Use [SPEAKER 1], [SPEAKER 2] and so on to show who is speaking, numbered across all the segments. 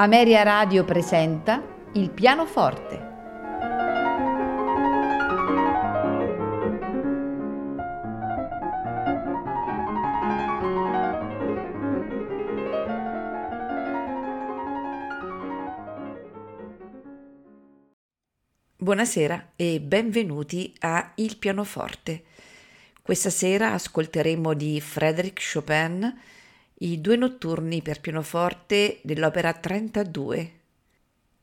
[SPEAKER 1] Ameria Radio presenta Il pianoforte.
[SPEAKER 2] Buonasera e benvenuti a Il pianoforte. Questa sera ascolteremo di Frédéric Chopin i due notturni per pianoforte dell'opera 32.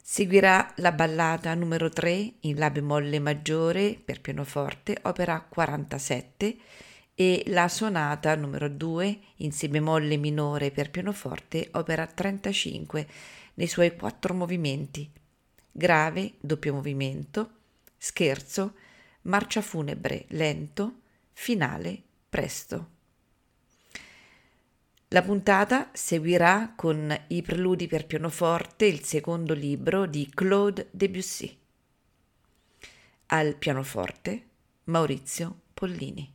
[SPEAKER 2] Seguirà la ballata numero 3 in La bemolle maggiore per pianoforte, opera 47, e la sonata numero 2 in Si bemolle minore per pianoforte, opera 35, nei suoi quattro movimenti: grave, doppio movimento, scherzo, marcia funebre, lento, finale, presto. La puntata seguirà con i preludi per pianoforte, il secondo libro di Claude Debussy. Al pianoforte Maurizio Pollini.